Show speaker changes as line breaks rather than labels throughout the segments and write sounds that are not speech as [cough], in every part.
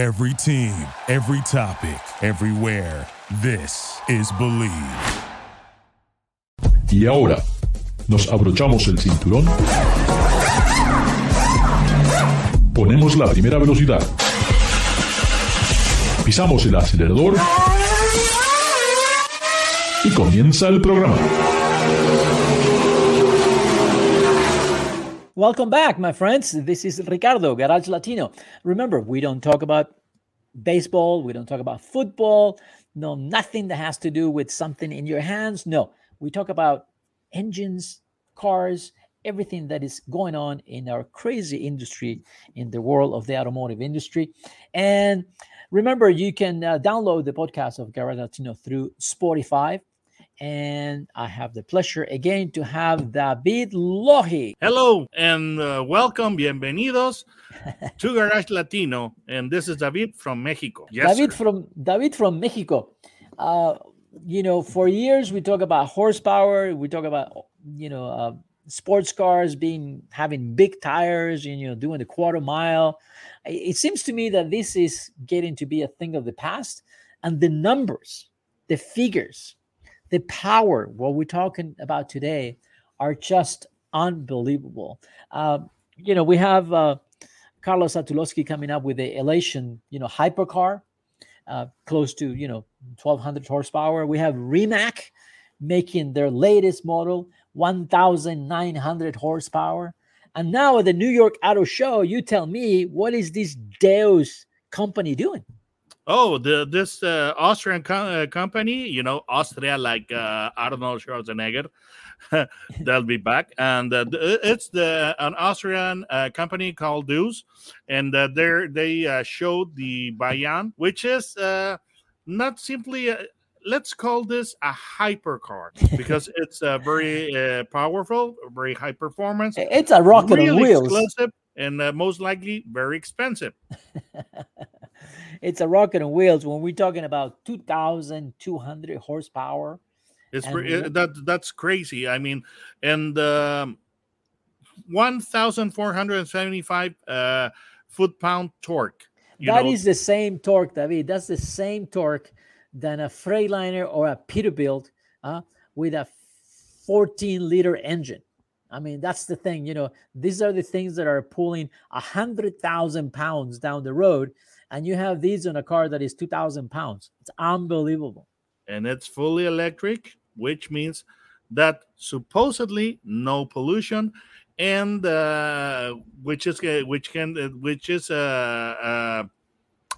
Every team, every topic, everywhere. This is Believe.
Y ahora, nos abrochamos el cinturón, ponemos la primera velocidad, pisamos el acelerador y comienza el programa.
Welcome back, my friends. This is Ricardo, Garage Latino. Remember, we don't talk about baseball, we don't talk about football, no, nothing that has to do with something in your hands. No, we talk about engines, cars, everything that is going on in our crazy industry in the world of the automotive industry. And remember, you can uh, download the podcast of Garage Latino through Spotify. And I have the pleasure again to have David Lohi.
Hello and uh, welcome, bienvenidos to [laughs] Garage Latino. And this is David from Mexico. Yes,
David
sir.
from David from Mexico. Uh, you know, for years we talk about horsepower. We talk about you know uh, sports cars being having big tires. And, you know, doing the quarter mile. It it seems to me that this is getting to be a thing of the past, and the numbers, the figures, the power. What we're talking about today are just unbelievable. Uh, you know, we have uh, Carlos Satulowski coming up with the Elation, you know, hypercar, uh, close to you know 1200 horsepower. We have Rimac making their latest model, 1900 horsepower. And now at the New York Auto Show, you tell me what is this Deus company doing?
Oh, the this uh, Austrian co- uh, company, you know, Austria, like uh, I Schwarzenegger, [laughs] they'll be back, and uh, it's the an Austrian uh, company called Deus, and uh, they they uh, showed the Vayanne, which is uh, not simply. A, Let's call this a hypercar [laughs] because it's uh, very uh, powerful, very high performance,
It's a rocket on wheels.
exclusive, and uh, most likely very expensive. [laughs]
it's a rocket on wheels when we're talking about 2200 horsepower.
It's
And
it- that that's crazy. I mean, and um, one thousand four hundred seventy five uh, foot pound torque.
That is
know,
the same torque, David. That's the same torque than a Freightliner or a Peterbilt uh, with a 14 liter engine. I mean, that's the thing. You know, these are the things that are pulling a hundred thousand pounds down the road, and you have these on a car that is two thousand pounds. It's unbelievable.
and it's fully electric, which means that supposedly no pollution, and uh, which is uh, which can uh, which is uh, uh,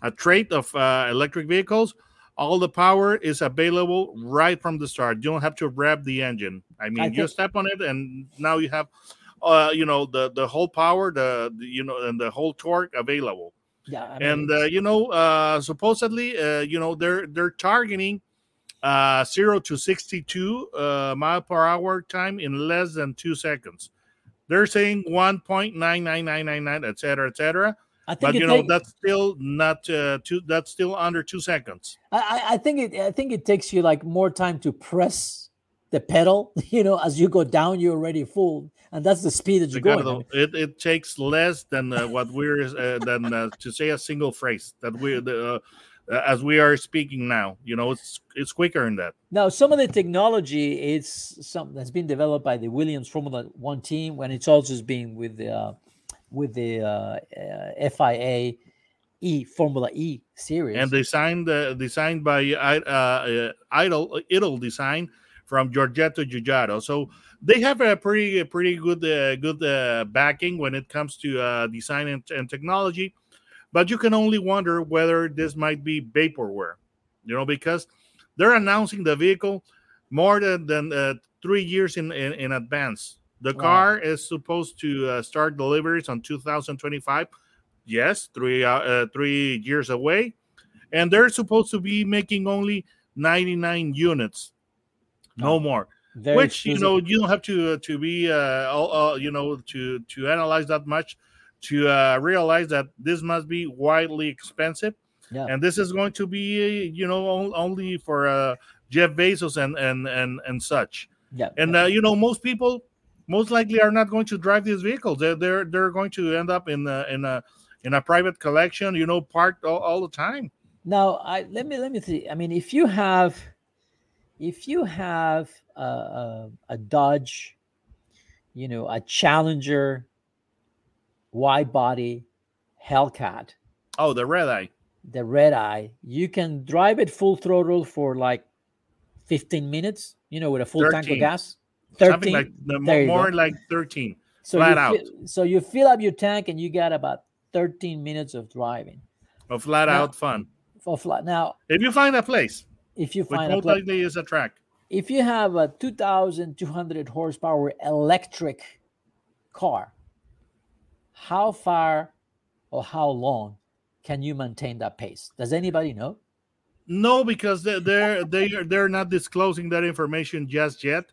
a trait of uh, electric vehicles. All the power is available right from the start. You don't have to rev the engine. I mean, you
think-
step on it, and now you have, uh, you know, the the whole power, the, the you know, and the whole torque available
Yeah, I mean,
and uh, you know uh, supposedly uh, you know they're they're targeting uh, zero to 62 uh, mile per hour time in less than two seconds. They're saying 1.99999 et cetera et cetera.
I think
but you know that's still not uh, two that's still under two seconds.
I- I think it I think it takes you like more time to press the pedal. [laughs] You know, as you go down, you're already full, and that's the speed that you're going.
Ricardo,
mean,
it, it takes less than uh, what we're uh, than uh, to say a single phrase that we uh, as we are speaking now you know it's it's quicker than that
Now, some of the technology is something that's been developed by the Williams Formula One team, when it's also been with the uh, with the uh, uh, FIA E Formula E series.
and designed uh, designed by uh, uh, Idol Italdesign from Giorgetto Giugiaro. So they have a pretty pretty good uh, good uh, backing when it comes to uh, design and, and technology. But you can only wonder whether this might be vaporware, you know, because they're announcing the vehicle more than, than uh, three years in, in, in advance. The
Wow.
car is supposed to uh, start deliveries on 2025. Yes, three uh, uh, three years away, and they're supposed to be making only 99 units, no
Oh,
more.
Very
Which you know you don't have to uh, to be uh, all, all, you know to to analyze that much to uh, realize that this must be widely expensive,
Yeah.
and this is going to be you know only for uh, Jeff Bezos and and and and such.
yeah,
And uh, you know most people most likely are not going to drive these vehicles. They're they're, they're going to end up in a, in a in a private collection, you know, parked all, all the time.
Now, I let me let me see. I mean, if you have, if you have a, a, a Dodge, you know, a Challenger, wide body, Hellcat,
Oh, the red eye.
the red eye, you can drive it full throttle for like 15 minutes, you know, with a full tank of gas.
13.
gas.
Something like the, more
go.
like 13.
so
flat
you
out.
Fill, so you fill up your tank and you got about 13 minutes of driving
of flat
Now-
out fun.
for flat. Now,
If you find a place,
if you find a
most
place,
is a track.
if you have a 2200 horsepower electric car how far or how long can you maintain that pace does anybody know
No, because they- they're they're they're not disclosing that information just yet.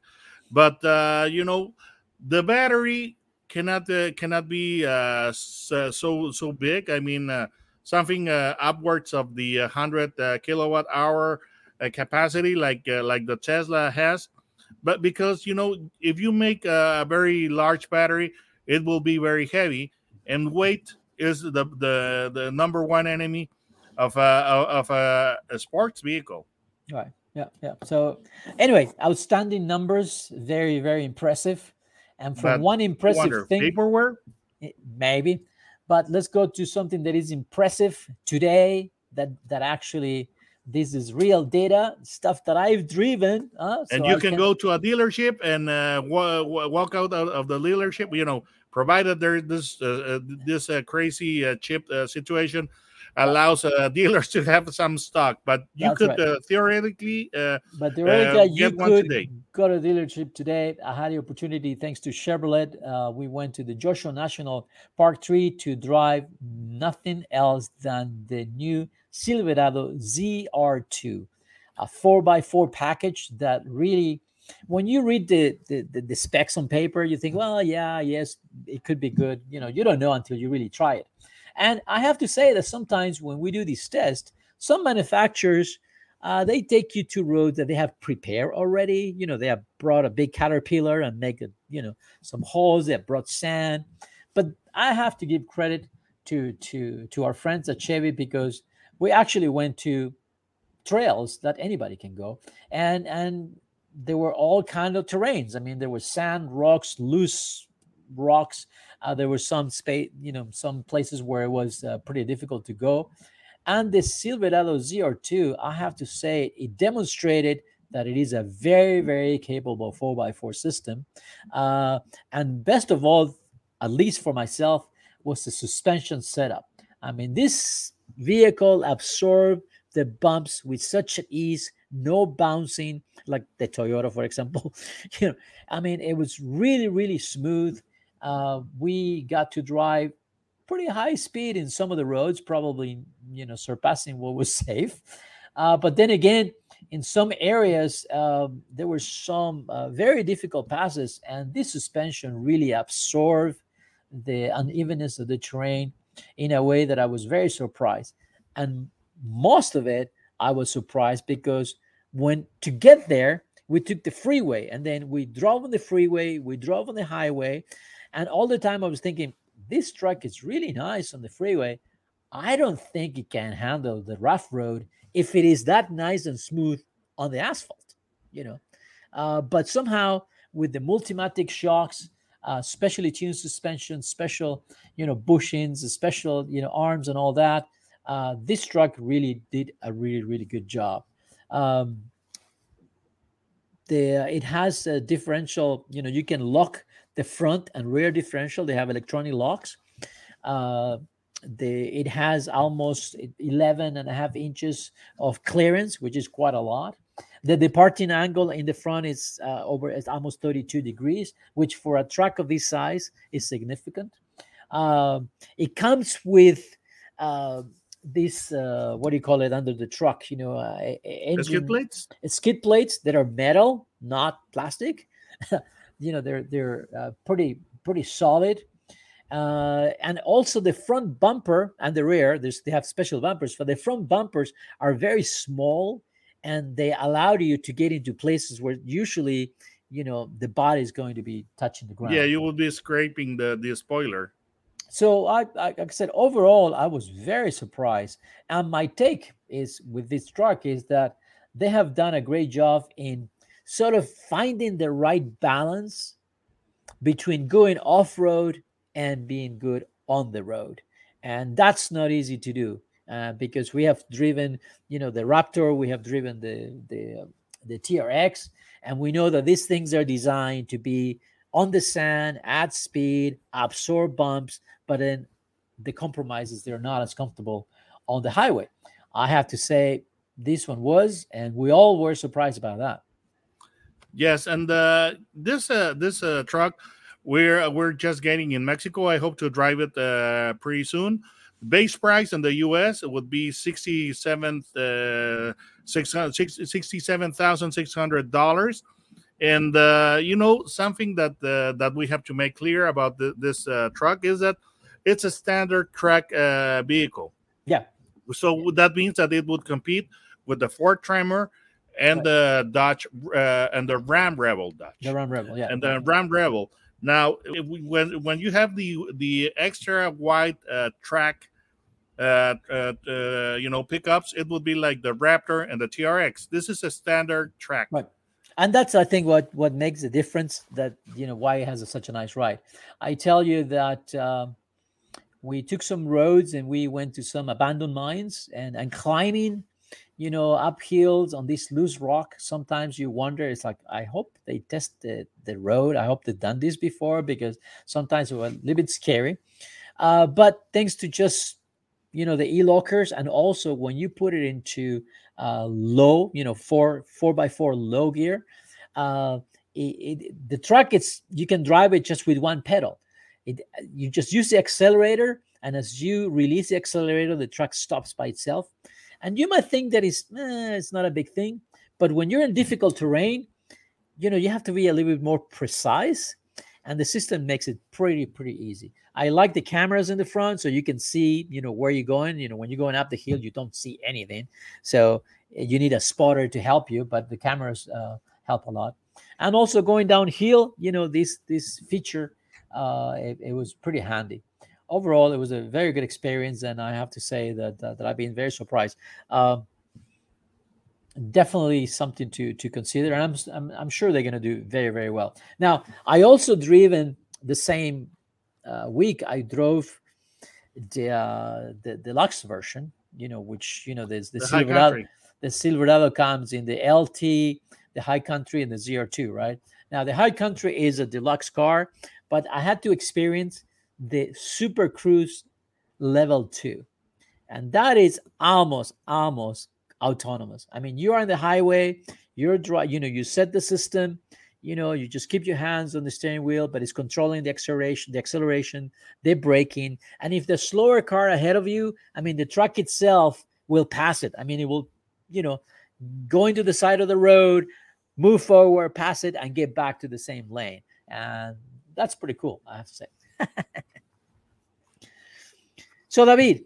But uh, you know, the battery cannot uh, cannot be uh, so so so big. I mean, uh, something uh, upwards of the uh, hundred uh, kilowatt hour uh, capacity, like uh, like the Tesla has. But because you know, if you make a very large battery, it will be very heavy, and weight is the the the number one enemy of a of a, a sports vehicle.
right yeah yeah so anyway outstanding numbers very very impressive and from
But
one impressive
Wonder
thing
vaporware.
Eh, maybe but let's go to something that is impressive today that that actually this is real data stuff that i've driven uh,
and you
I
can, go to a dealership and uh, wa- wa- walk out of, the dealership. You know, provided there this uh, uh, this uh, crazy uh, chip uh, situation allows uh, dealers to have some stock, but you
That's
could
right.
uh, theoretically. Uh,
But the
uh,
you could
today.
go to a dealership today. I had the opportunity, thanks to Chevrolet. Uh, we went to the Joshua National Park 3 to drive nothing else than the new Silverado ZR2, a 4x4 package that really, when you read the, the, the, the specs on paper, you think, well, yeah, yes, it could be good. You know, you don't know until you really try it. And I have to say that sometimes when we do these tests, some manufacturers uh, they take you to roads that they have prepared already. You know, they have brought a big caterpillar and make a, you know, some holes. They have brought sand, but I have to give credit to to to our friends at Chevy because we actually went to trails that anybody can go, and and there were all kind of terrains. I mean, there was sand, rocks, loose rocks. Uh, there were some space, you know, some places where it was uh, pretty difficult to go. And the Silverado ZR2, I have to say, it demonstrated that it is a very, very capable 4x4 system. Uh, and best of all, at least for myself, was the suspension setup. I mean, this vehicle absorbed the bumps with such ease, no bouncing, like the Toyota, for example. [laughs] you know, I mean, it was really, really smooth. Uh, we got to drive pretty high speed in some of the roads, probably you know surpassing what was [laughs] safe. Uh, but then again, in some areas, um, there were some uh, very difficult passes, and this suspension really absorbed the unevenness of the terrain in a way that I was very surprised. And most of it, I was surprised because when to get there, we took the freeway, and then we drove on the freeway, we drove on the highway, and all the time I was thinking, this truck is really nice on the freeway. I don't think it can handle the rough road if it is that nice and smooth on the asphalt, you know. Uh, but somehow with the Multimatic shocks, uh, specially tuned suspension, special, you know, bushings, special, you know, arms and all that, uh, this truck really did a really, really good job. Um, the it has a differential, you know, you can lock the front and rear differential. They have electronic locks. Uh, the it has almost 11 and a half inches of clearance, which is quite a lot. The departing angle in the front is uh, over it's almost 32 degrees, which for a truck of this size is significant. Um, it comes with uh, this uh, what do you call it under the truck? You know, uh, e- e-
skid
engine-
plates.
skid plates that are metal, not plastic. [laughs] you know, they're they're uh, pretty pretty solid. Uh, and also the front bumper and the rear, there's they have special bumpers, but the front bumpers are very small and they allowed you to get into places where usually, you know, the body is going to be touching the ground.
Yeah, you will be scraping the the spoiler.
so I, I, like I said, overall, I was very surprised. And my take is with this truck is that they have done a great job in sort of finding the right balance between going off road and being good on the road. And that's not easy to do uh, because we have driven, you know, the Raptor, we have driven the the the TRX, and we know that these things are designed to be on the sand at speed, absorb bumps, but then the compromises they're not as comfortable on the highway. I have to say this one was, and we all were surprised about that.
Yes, and uh, this uh, this uh, truck we're we're just getting in Mexico. I hope to drive it uh, pretty soon. Base price in the U.S. would be sixty seven uh, sixty seven thousand six hundred dollars. And uh, you know something that uh, that we have to make clear about the, this uh, truck is that it's a standard track uh, vehicle.
Yeah.
So that means that it would compete with the Ford Tremor and right. the Dodge uh, and the Ram Rebel Dodge.
The Ram Rebel, yeah.
And the Ram Rebel. Now, we, when when you have the the extra wide uh, track, uh, uh, uh, you know, pickups, it would be like the Raptor and the TRX. This is a standard track.
Right. And that's, I think, what what makes the difference. That you know why it has a, such a nice ride. I tell you that um, we took some roads and we went to some abandoned mines and and climbing you know, up hills on this loose rock, sometimes you wonder, it's like, I hope they tested the, road. I hope they've done this before because sometimes it was a little bit scary. Uh, but thanks to just, you know, the e-lockers and also when you put it into uh, low, you know, four, four by four low gear, uh, it, it, the truck, it's, you can drive it just with one pedal. It, you just use the accelerator and as you release the accelerator, the truck stops by itself and you might think that it's, eh, it's not a big thing, but when you're in difficult terrain, you know, you have to be a little bit more precise and the system makes it pretty pretty easy. I like the cameras in the front so you can see you know where you're going. You know when you're going up the hill you don't see anything. So eh, you need a spotter to help you but the cameras uh, help a lot. And also going downhill you know this this feature uh, it, it was pretty handy overall, it was a very good experience, and I have to say that that, that I've been very surprised. Um, definitely something to to consider, and I'm I'm, I'm sure they're going to do very very well. Now, I also driven the same uh, week. I drove the uh, the deluxe version, you know, which you know there's the, the Silverado. The Silverado comes in the LT, the High Country, and the ZR2, right? Now, the High Country is a deluxe car, but I had to experience the Super Cruise level two. And that is almost, almost autonomous. I mean, you're on the highway, you're dry, you know, you set the system, you know, you just keep your hands on the steering wheel, but it's controlling the acceleration, the acceleration, the braking. And if the slower car ahead of you, I mean, the truck itself will pass it. I mean, it will, you know, go into the side of the road, move forward, pass it, and get back to the same lane. And that's pretty cool, I have to say. [laughs] so, David,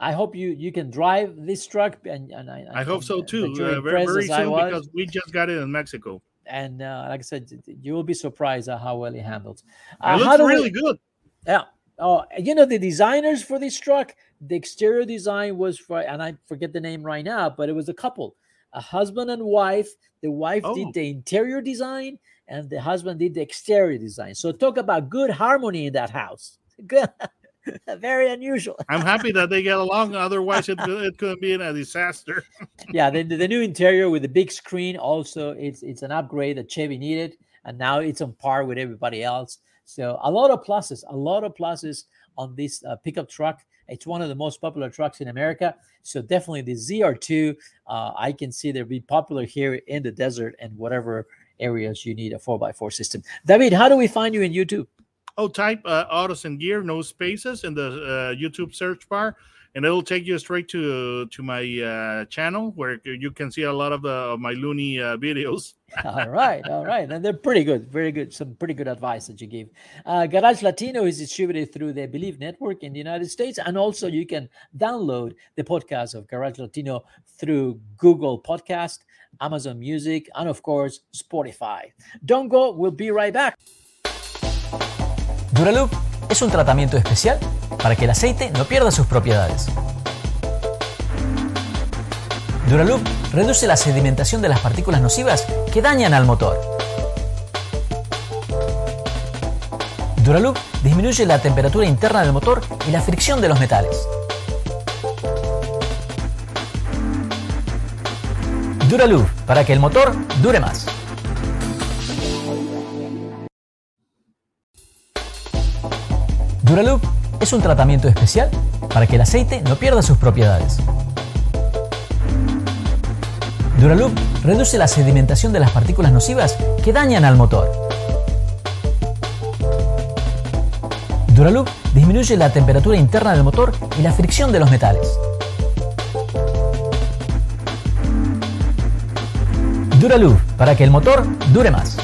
I hope you you can drive this truck, and, and I,
I hope so too. Uh, very, very soon because we just got it in Mexico.
And uh, like I said, you will be surprised at how well it handles.
Uh, it looks really we, good.
Yeah. Oh, you know the designers for this truck. The exterior design was for, and I forget the name right now, but it was a couple, a husband and wife. The wife oh. did the interior design, and the husband did the exterior design. So talk about good harmony in that house. Good. [laughs] Very unusual.
I'm happy that they get along. [laughs] Otherwise, it, it could have been a disaster. [laughs]
yeah, the, the new interior with the big screen also it's it's an upgrade that Chevy needed, and now it's on par with everybody else. So a lot of pluses, a lot of pluses on this uh, pickup truck. It's one of the most popular trucks in America. So definitely the ZR2, uh, I can see they'll be popular here in the desert and whatever areas you need a 4x4 system. David, how do we find you in YouTube?
Oh, type uh, autos and gear, no spaces in the uh, YouTube search bar, and it'll take you straight to to my uh, channel where you can see a lot of, the, of my loony uh, [laughs] videos.
all right, all right, and they're pretty good, very good. Some pretty good advice that you give. Uh, Garage Latino is distributed through the Bleav Network in the United States, and also you can download the podcast of Garage Latino through Google Podcast, Amazon Music, and of course Spotify. Don't go. We'll be right back.
Duralube
es un tratamiento especial para que el aceite no pierda sus propiedades. Duraloop reduce la sedimentación de las partículas nocivas que dañan al motor. Duraloop disminuye la temperatura interna del motor y la fricción de los metales. Duraloop para que el motor dure más. Duraloop es un tratamiento especial para que el aceite no pierda sus propiedades. Duraloop reduce la sedimentación de las partículas nocivas que dañan al motor. Duraloop disminuye la temperatura interna del motor y la fricción de los metales. Duraloop para que el motor dure más.